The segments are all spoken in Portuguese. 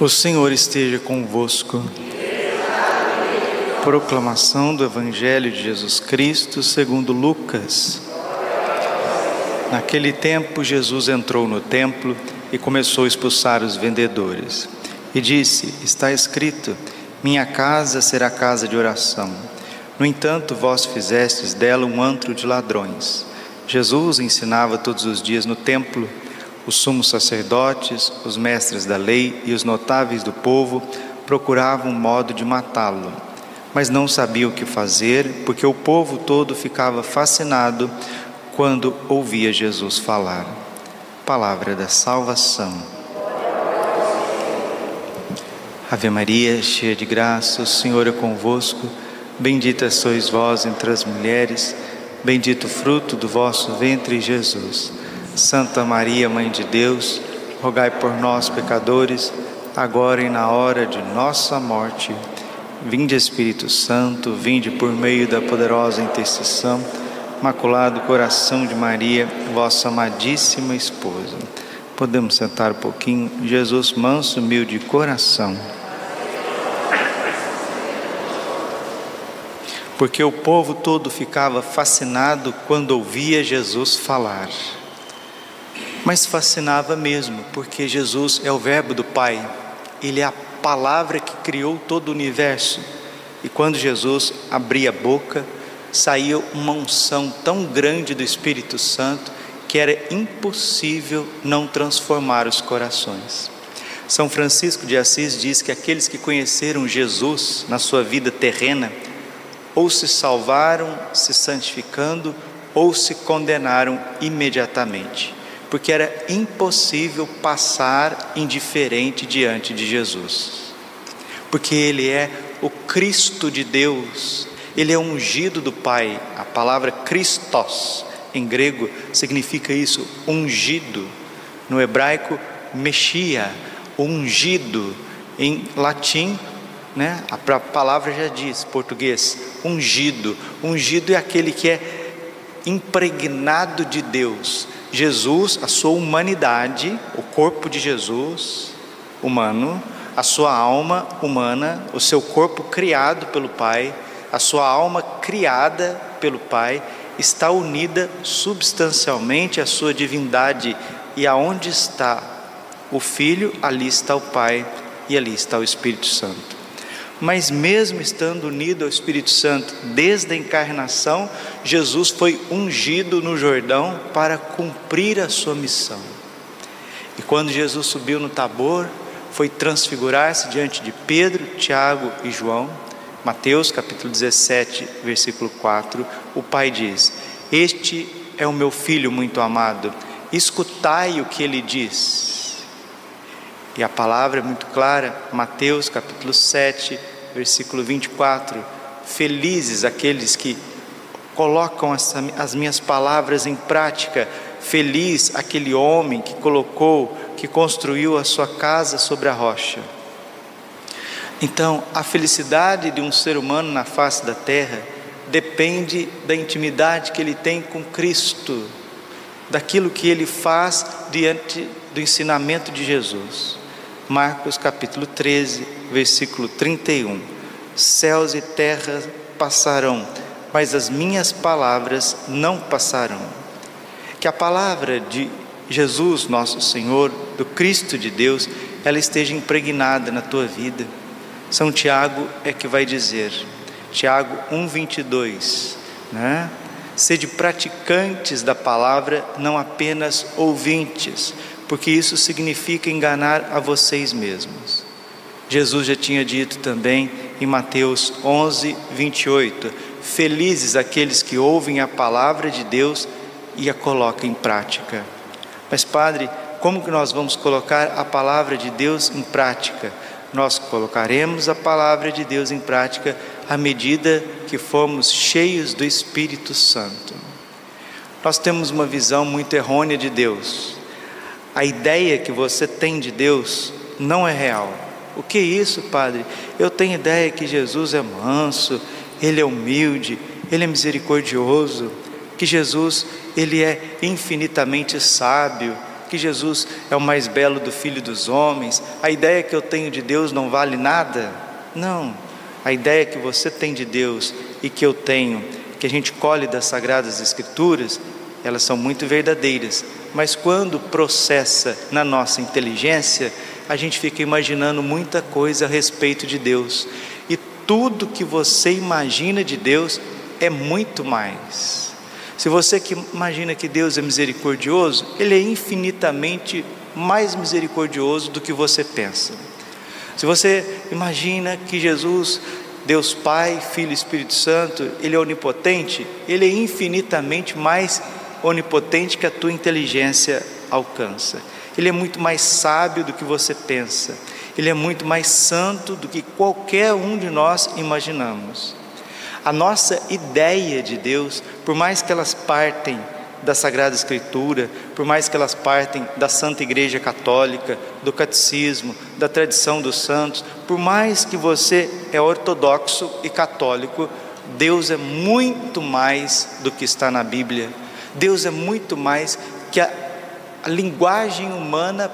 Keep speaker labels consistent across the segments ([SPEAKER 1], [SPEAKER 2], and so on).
[SPEAKER 1] O Senhor esteja convosco. Proclamação do Evangelho de Jesus Cristo segundo Lucas. Naquele tempo, Jesus entrou no templo e começou a expulsar os vendedores. E disse: Está escrito: Minha casa será casa de oração. No entanto, vós fizestes dela um antro de ladrões. Jesus ensinava todos os dias no templo os sumos sacerdotes, os mestres da lei e os notáveis do povo procuravam um modo de matá-lo, mas não sabiam o que fazer, porque o povo todo ficava fascinado quando ouvia Jesus falar. Palavra da salvação. Ave Maria, cheia de graça, o Senhor é convosco. Bendita sois vós entre as mulheres, bendito o fruto do vosso ventre, Jesus. Santa Maria, Mãe de Deus, rogai por nós, pecadores, agora e na hora de nossa morte. Vinde, Espírito Santo, vinde por meio da poderosa intercessão, Maculado Coração de Maria, vossa amadíssima esposa. Podemos sentar um pouquinho? Jesus, manso, humilde coração. Porque o povo todo ficava fascinado quando ouvia Jesus falar mas fascinava mesmo, porque Jesus é o Verbo do Pai, Ele é a palavra que criou todo o universo. E quando Jesus abria a boca, saía uma unção tão grande do Espírito Santo que era impossível não transformar os corações. São Francisco de Assis diz que aqueles que conheceram Jesus na sua vida terrena, ou se salvaram se santificando, ou se condenaram imediatamente porque era impossível passar indiferente diante de Jesus, porque Ele é o Cristo de Deus, Ele é ungido do Pai, a palavra Christos em grego significa isso, ungido, no hebraico, Mexia, ungido, em latim, né, a palavra já diz, português, ungido, ungido é aquele que é impregnado de Deus, Jesus, a sua humanidade, o corpo de Jesus, humano, a sua alma humana, o seu corpo criado pelo Pai, a sua alma criada pelo Pai, está unida substancialmente à sua divindade, e aonde está o Filho, ali está o Pai e ali está o Espírito Santo. Mas, mesmo estando unido ao Espírito Santo desde a encarnação, Jesus foi ungido no Jordão para cumprir a sua missão. E quando Jesus subiu no Tabor, foi transfigurar-se diante de Pedro, Tiago e João. Mateus capítulo 17, versículo 4, o Pai diz: Este é o meu filho muito amado, escutai o que ele diz. E a palavra é muito clara, Mateus capítulo 7, versículo 24: Felizes aqueles que colocam essa, as minhas palavras em prática, feliz aquele homem que colocou, que construiu a sua casa sobre a rocha. Então, a felicidade de um ser humano na face da terra depende da intimidade que ele tem com Cristo, daquilo que ele faz diante do ensinamento de Jesus. Marcos capítulo 13, versículo 31. Céus e terra passarão, mas as minhas palavras não passarão. Que a palavra de Jesus, nosso Senhor, do Cristo de Deus, ela esteja impregnada na tua vida. São Tiago é que vai dizer, Tiago 1:22, né? Sede praticantes da palavra, não apenas ouvintes, porque isso significa enganar a vocês mesmos. Jesus já tinha dito também em Mateus 11, 28: Felizes aqueles que ouvem a palavra de Deus e a colocam em prática. Mas, Padre, como que nós vamos colocar a palavra de Deus em prática? Nós colocaremos a palavra de Deus em prática à medida que formos cheios do Espírito Santo. Nós temos uma visão muito errônea de Deus a ideia que você tem de Deus não é real. O que é isso, Padre? Eu tenho ideia que Jesus é manso, ele é humilde, ele é misericordioso, que Jesus ele é infinitamente sábio, que Jesus é o mais belo do filho dos homens, a ideia que eu tenho de Deus não vale nada. Não, a ideia que você tem de Deus e que eu tenho, que a gente colhe das Sagradas Escrituras, elas são muito verdadeiras, mas quando processa na nossa inteligência, a gente fica imaginando muita coisa a respeito de Deus. E tudo que você imagina de Deus é muito mais. Se você que imagina que Deus é misericordioso, Ele é infinitamente mais misericordioso do que você pensa. Se você imagina que Jesus, Deus Pai, Filho e Espírito Santo, Ele é onipotente, Ele é infinitamente mais onipotente que a tua inteligência alcança. Ele é muito mais sábio do que você pensa. Ele é muito mais santo do que qualquer um de nós imaginamos. A nossa ideia de Deus, por mais que elas partem da Sagrada Escritura, por mais que elas partem da Santa Igreja Católica, do catecismo, da tradição dos santos, por mais que você é ortodoxo e católico, Deus é muito mais do que está na Bíblia. Deus é muito mais que a, a linguagem humana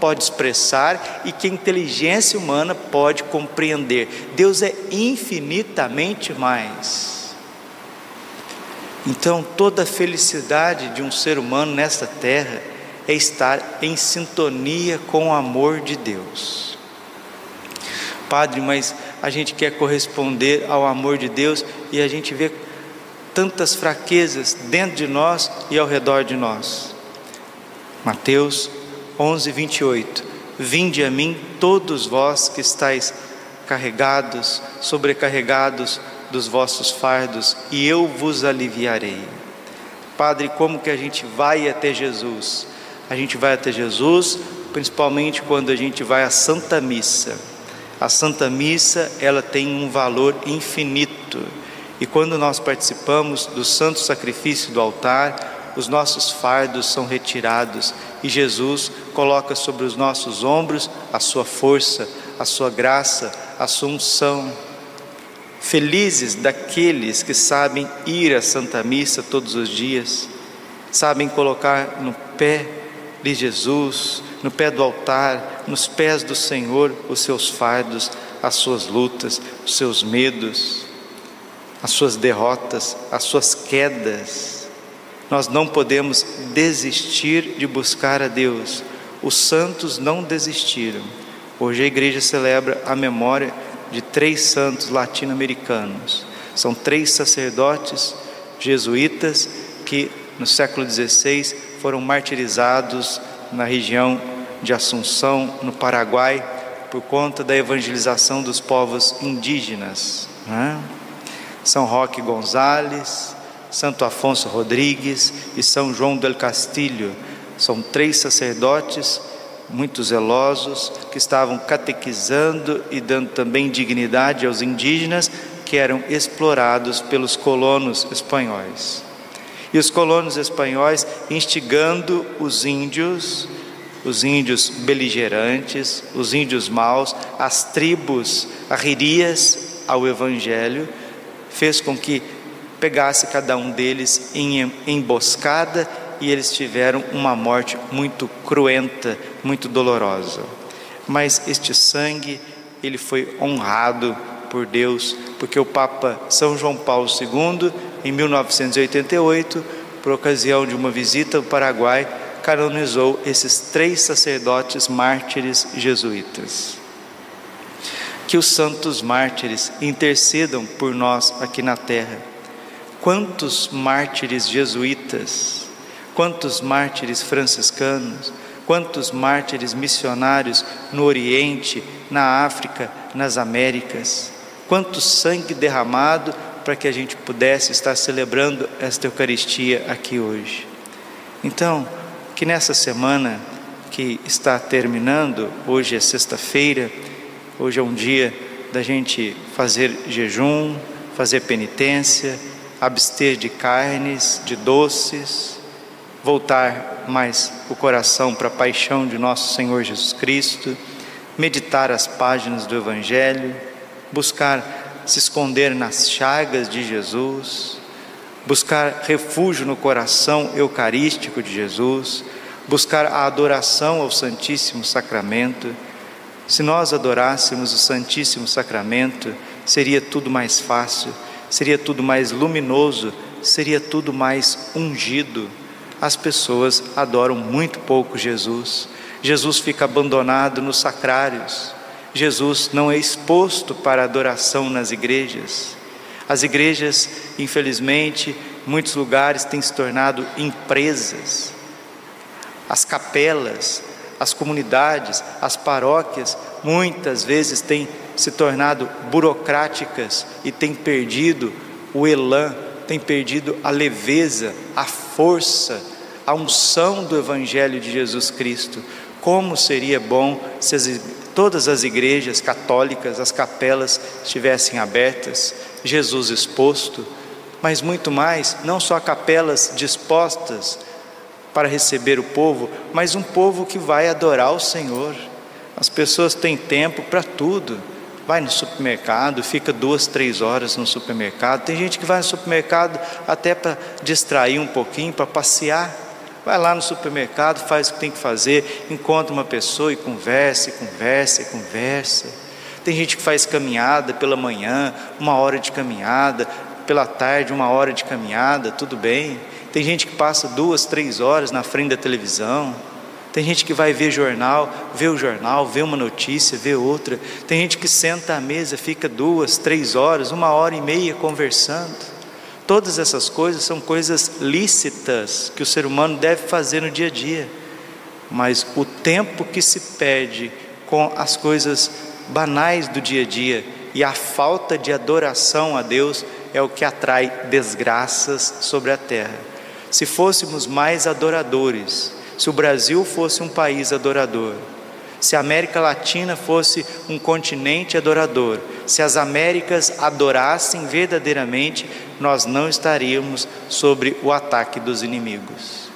[SPEAKER 1] pode expressar e que a inteligência humana pode compreender. Deus é infinitamente mais. Então, toda a felicidade de um ser humano nesta terra é estar em sintonia com o amor de Deus. Padre, mas a gente quer corresponder ao amor de Deus e a gente vê tantas fraquezas dentro de nós e ao redor de nós. Mateus 11, 28. Vinde a mim, todos vós que estáis carregados, sobrecarregados dos vossos fardos, e eu vos aliviarei. Padre, como que a gente vai até Jesus? A gente vai até Jesus, principalmente quando a gente vai à Santa Missa. A Santa Missa, ela tem um valor infinito. E quando nós participamos do santo sacrifício do altar, os nossos fardos são retirados e Jesus coloca sobre os nossos ombros a sua força, a sua graça, a sua unção. Felizes daqueles que sabem ir à Santa Missa todos os dias, sabem colocar no pé de Jesus, no pé do altar, nos pés do Senhor, os seus fardos, as suas lutas, os seus medos, as suas derrotas, as suas quedas nós não podemos desistir de buscar a Deus. Os santos não desistiram. Hoje a igreja celebra a memória de três santos latino-americanos. São três sacerdotes jesuítas que no século XVI foram martirizados na região de Assunção, no Paraguai, por conta da evangelização dos povos indígenas. Né? São Roque Gonzales, Santo Afonso Rodrigues e São João del Castilho. São três sacerdotes muito zelosos que estavam catequizando e dando também dignidade aos indígenas que eram explorados pelos colonos espanhóis. E os colonos espanhóis instigando os índios, os índios beligerantes, os índios maus, as tribos arririas ao evangelho, fez com que pegasse cada um deles em emboscada e eles tiveram uma morte muito cruenta, muito dolorosa. Mas este sangue, ele foi honrado por Deus, porque o Papa São João Paulo II, em 1988, por ocasião de uma visita ao Paraguai, canonizou esses três sacerdotes mártires jesuítas. Que os santos mártires intercedam por nós aqui na terra Quantos mártires jesuítas, quantos mártires franciscanos, quantos mártires missionários no Oriente, na África, nas Américas, quanto sangue derramado para que a gente pudesse estar celebrando esta Eucaristia aqui hoje. Então, que nessa semana que está terminando, hoje é sexta-feira, hoje é um dia da gente fazer jejum, fazer penitência, abster de carnes, de doces, voltar mais o coração para a paixão de nosso Senhor Jesus Cristo, meditar as páginas do Evangelho, buscar se esconder nas chagas de Jesus, buscar refúgio no coração eucarístico de Jesus, buscar a adoração ao Santíssimo Sacramento. Se nós adorássemos o Santíssimo Sacramento, seria tudo mais fácil, seria tudo mais luminoso, seria tudo mais ungido. As pessoas adoram muito pouco Jesus. Jesus fica abandonado nos sacrários. Jesus não é exposto para adoração nas igrejas. As igrejas, infelizmente, em muitos lugares têm se tornado empresas. As capelas, as comunidades, as paróquias, muitas vezes têm se tornado burocráticas e têm perdido o elan, têm perdido a leveza, a força, a unção do Evangelho de Jesus Cristo. Como seria bom se as, todas as igrejas católicas, as capelas estivessem abertas, Jesus exposto, mas muito mais, não só capelas dispostas para receber o povo, mas um povo que vai adorar o Senhor. As pessoas têm tempo para tudo. Vai no supermercado, fica duas, três horas no supermercado. Tem gente que vai no supermercado até para distrair um pouquinho, para passear. Vai lá no supermercado, faz o que tem que fazer, encontra uma pessoa e conversa, e conversa, e conversa. Tem gente que faz caminhada pela manhã, uma hora de caminhada, pela tarde, uma hora de caminhada, tudo bem. Tem gente que passa duas, três horas na frente da televisão. Tem gente que vai ver jornal, vê o jornal, vê uma notícia, vê outra. Tem gente que senta à mesa, fica duas, três horas, uma hora e meia conversando. Todas essas coisas são coisas lícitas que o ser humano deve fazer no dia a dia. Mas o tempo que se perde com as coisas banais do dia a dia e a falta de adoração a Deus é o que atrai desgraças sobre a terra. Se fôssemos mais adoradores, se o Brasil fosse um país adorador, se a América Latina fosse um continente adorador, se as Américas adorassem verdadeiramente, nós não estaríamos sobre o ataque dos inimigos.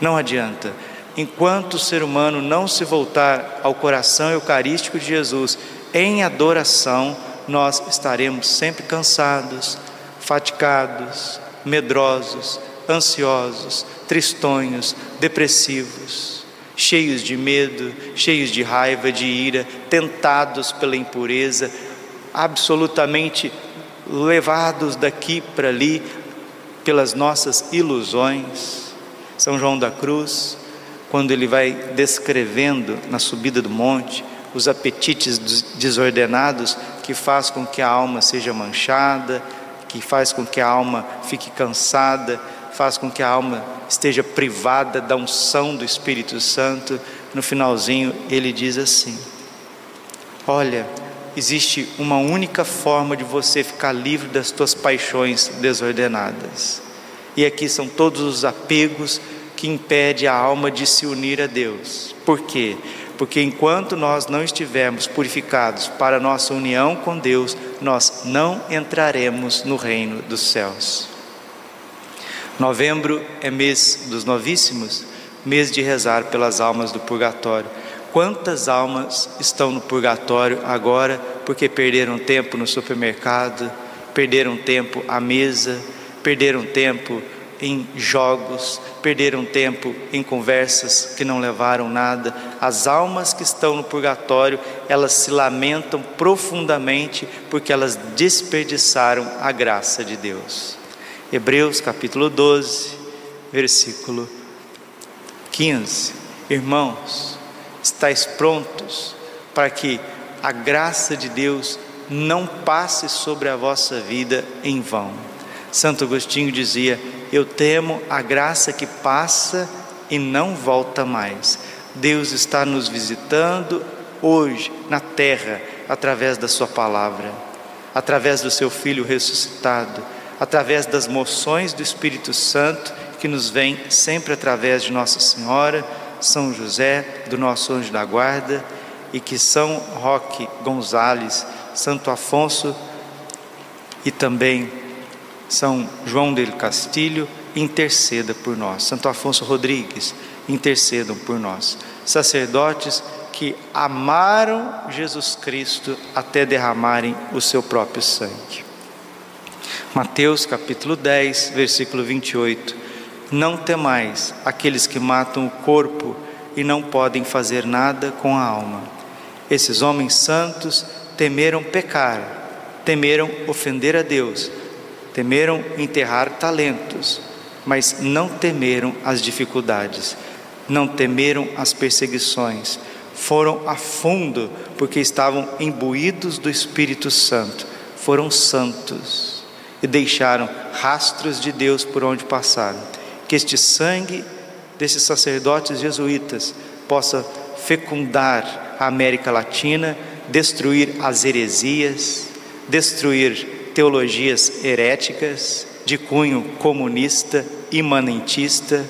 [SPEAKER 1] Não adianta, enquanto o ser humano não se voltar ao coração eucarístico de Jesus em adoração, nós estaremos sempre cansados, fatigados, medrosos, ansiosos, tristonhos, depressivos, cheios de medo, cheios de raiva, de ira, tentados pela impureza, absolutamente levados daqui para ali pelas nossas ilusões. São João da Cruz, quando ele vai descrevendo na subida do monte os apetites desordenados que faz com que a alma seja manchada, que faz com que a alma fique cansada, faz com que a alma esteja privada da unção do Espírito Santo. No finalzinho, ele diz assim: Olha, existe uma única forma de você ficar livre das tuas paixões desordenadas. E aqui são todos os apegos que impedem a alma de se unir a Deus. Por quê? Porque enquanto nós não estivermos purificados para nossa união com Deus, nós não entraremos no reino dos céus. Novembro é mês dos novíssimos, mês de rezar pelas almas do purgatório. Quantas almas estão no purgatório agora porque perderam tempo no supermercado, perderam tempo à mesa, perderam tempo em jogos, perderam tempo em conversas que não levaram nada. As almas que estão no purgatório, elas se lamentam profundamente porque elas desperdiçaram a graça de Deus. Hebreus capítulo 12, versículo 15. Irmãos, estáis prontos para que a graça de Deus não passe sobre a vossa vida em vão. Santo Agostinho dizia: eu temo a graça que passa e não volta mais. Deus está nos visitando hoje na terra através da Sua palavra, através do Seu Filho ressuscitado, através das moções do Espírito Santo que nos vem sempre através de Nossa Senhora, São José, do nosso anjo da guarda e que São Roque Gonzales, Santo Afonso e também são João del Castilho, interceda por nós. Santo Afonso Rodrigues, intercedam por nós. Sacerdotes que amaram Jesus Cristo até derramarem o seu próprio sangue. Mateus capítulo 10, versículo 28. Não temais aqueles que matam o corpo e não podem fazer nada com a alma. Esses homens santos temeram pecar, temeram ofender a Deus, temeram enterrar talentos, mas não temeram as dificuldades, não temeram as perseguições, foram a fundo porque estavam imbuídos do Espírito Santo, foram santos e deixaram rastros de Deus por onde passaram. Que este sangue desses sacerdotes jesuítas possa fecundar a América Latina, destruir as heresias, destruir teologias heréticas de cunho comunista, imanentista,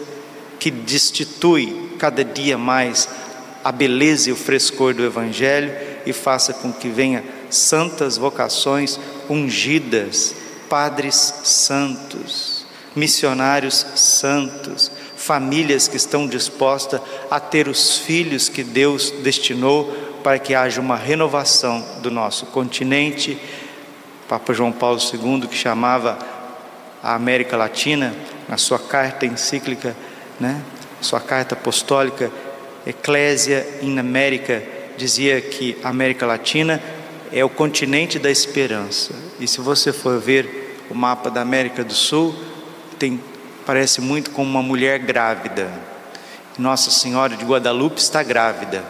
[SPEAKER 1] que destitui cada dia mais a beleza e o frescor do Evangelho e faça com que venha santas vocações ungidas, padres santos, missionários santos, famílias que estão dispostas a ter os filhos que Deus destinou para que haja uma renovação do nosso continente. Papa João Paulo II, que chamava a América Latina, na sua carta encíclica, né, sua carta apostólica, Eclésia in América, dizia que a América Latina é o continente da esperança. E se você for ver o mapa da América do Sul, tem parece muito com uma mulher grávida. Nossa Senhora de Guadalupe está grávida.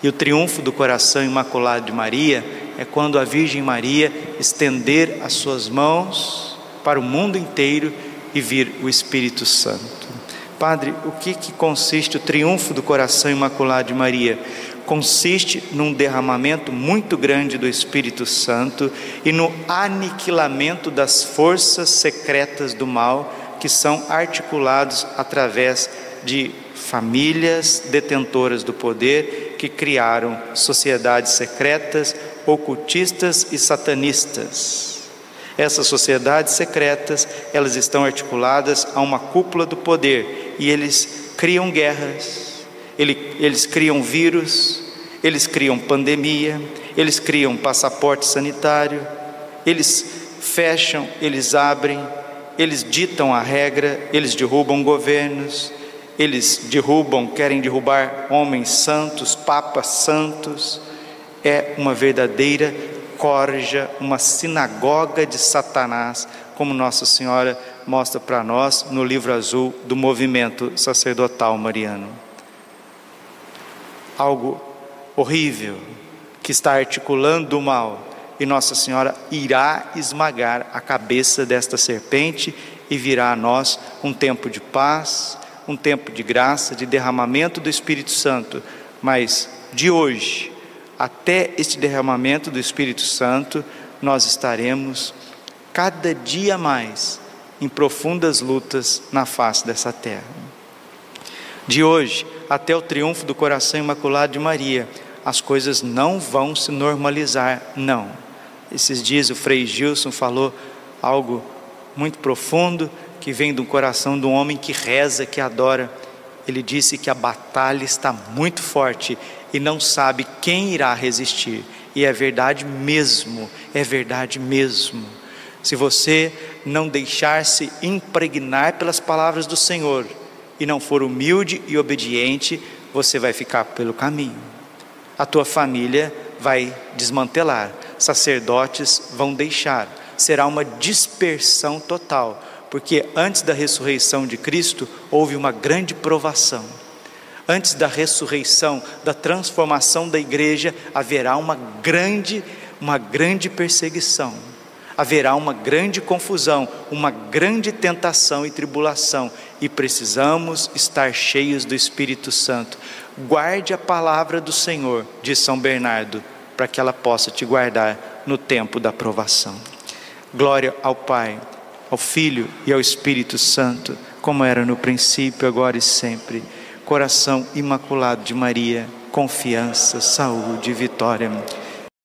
[SPEAKER 1] E o triunfo do coração imaculado de Maria é quando a Virgem Maria estender as suas mãos para o mundo inteiro e vir o Espírito Santo. Padre, o que, que consiste o triunfo do coração imaculado de Maria? Consiste num derramamento muito grande do Espírito Santo e no aniquilamento das forças secretas do mal que são articulados através de famílias detentoras do poder que criaram sociedades secretas, ocultistas e satanistas. Essas sociedades secretas, elas estão articuladas a uma cúpula do poder e eles criam guerras, eles criam vírus, eles criam pandemia, eles criam passaporte sanitário, eles fecham, eles abrem, eles ditam a regra, eles derrubam governos, eles derrubam, querem derrubar homens santos, papas santos. É uma verdadeira corja, uma sinagoga de Satanás, como Nossa Senhora mostra para nós no livro azul do movimento sacerdotal mariano. Algo horrível que está articulando o mal e Nossa Senhora irá esmagar a cabeça desta serpente e virá a nós um tempo de paz, um tempo de graça, de derramamento do Espírito Santo. Mas de hoje até este derramamento do Espírito Santo, nós estaremos cada dia mais em profundas lutas na face dessa terra. De hoje até o triunfo do coração imaculado de Maria, as coisas não vão se normalizar, não esses dias o Frei Gilson falou algo muito profundo que vem do coração de um homem que reza, que adora. Ele disse que a batalha está muito forte e não sabe quem irá resistir. E é verdade mesmo, é verdade mesmo. Se você não deixar-se impregnar pelas palavras do Senhor e não for humilde e obediente, você vai ficar pelo caminho. A tua família vai desmantelar, sacerdotes vão deixar, será uma dispersão total, porque antes da ressurreição de Cristo houve uma grande provação. Antes da ressurreição, da transformação da igreja, haverá uma grande, uma grande perseguição. Haverá uma grande confusão, uma grande tentação e tribulação, e precisamos estar cheios do Espírito Santo. Guarde a palavra do Senhor, diz São Bernardo, para que ela possa te guardar no tempo da provação. Glória ao Pai, ao Filho e ao Espírito Santo, como era no princípio, agora e sempre. Coração imaculado de Maria, confiança, saúde e vitória.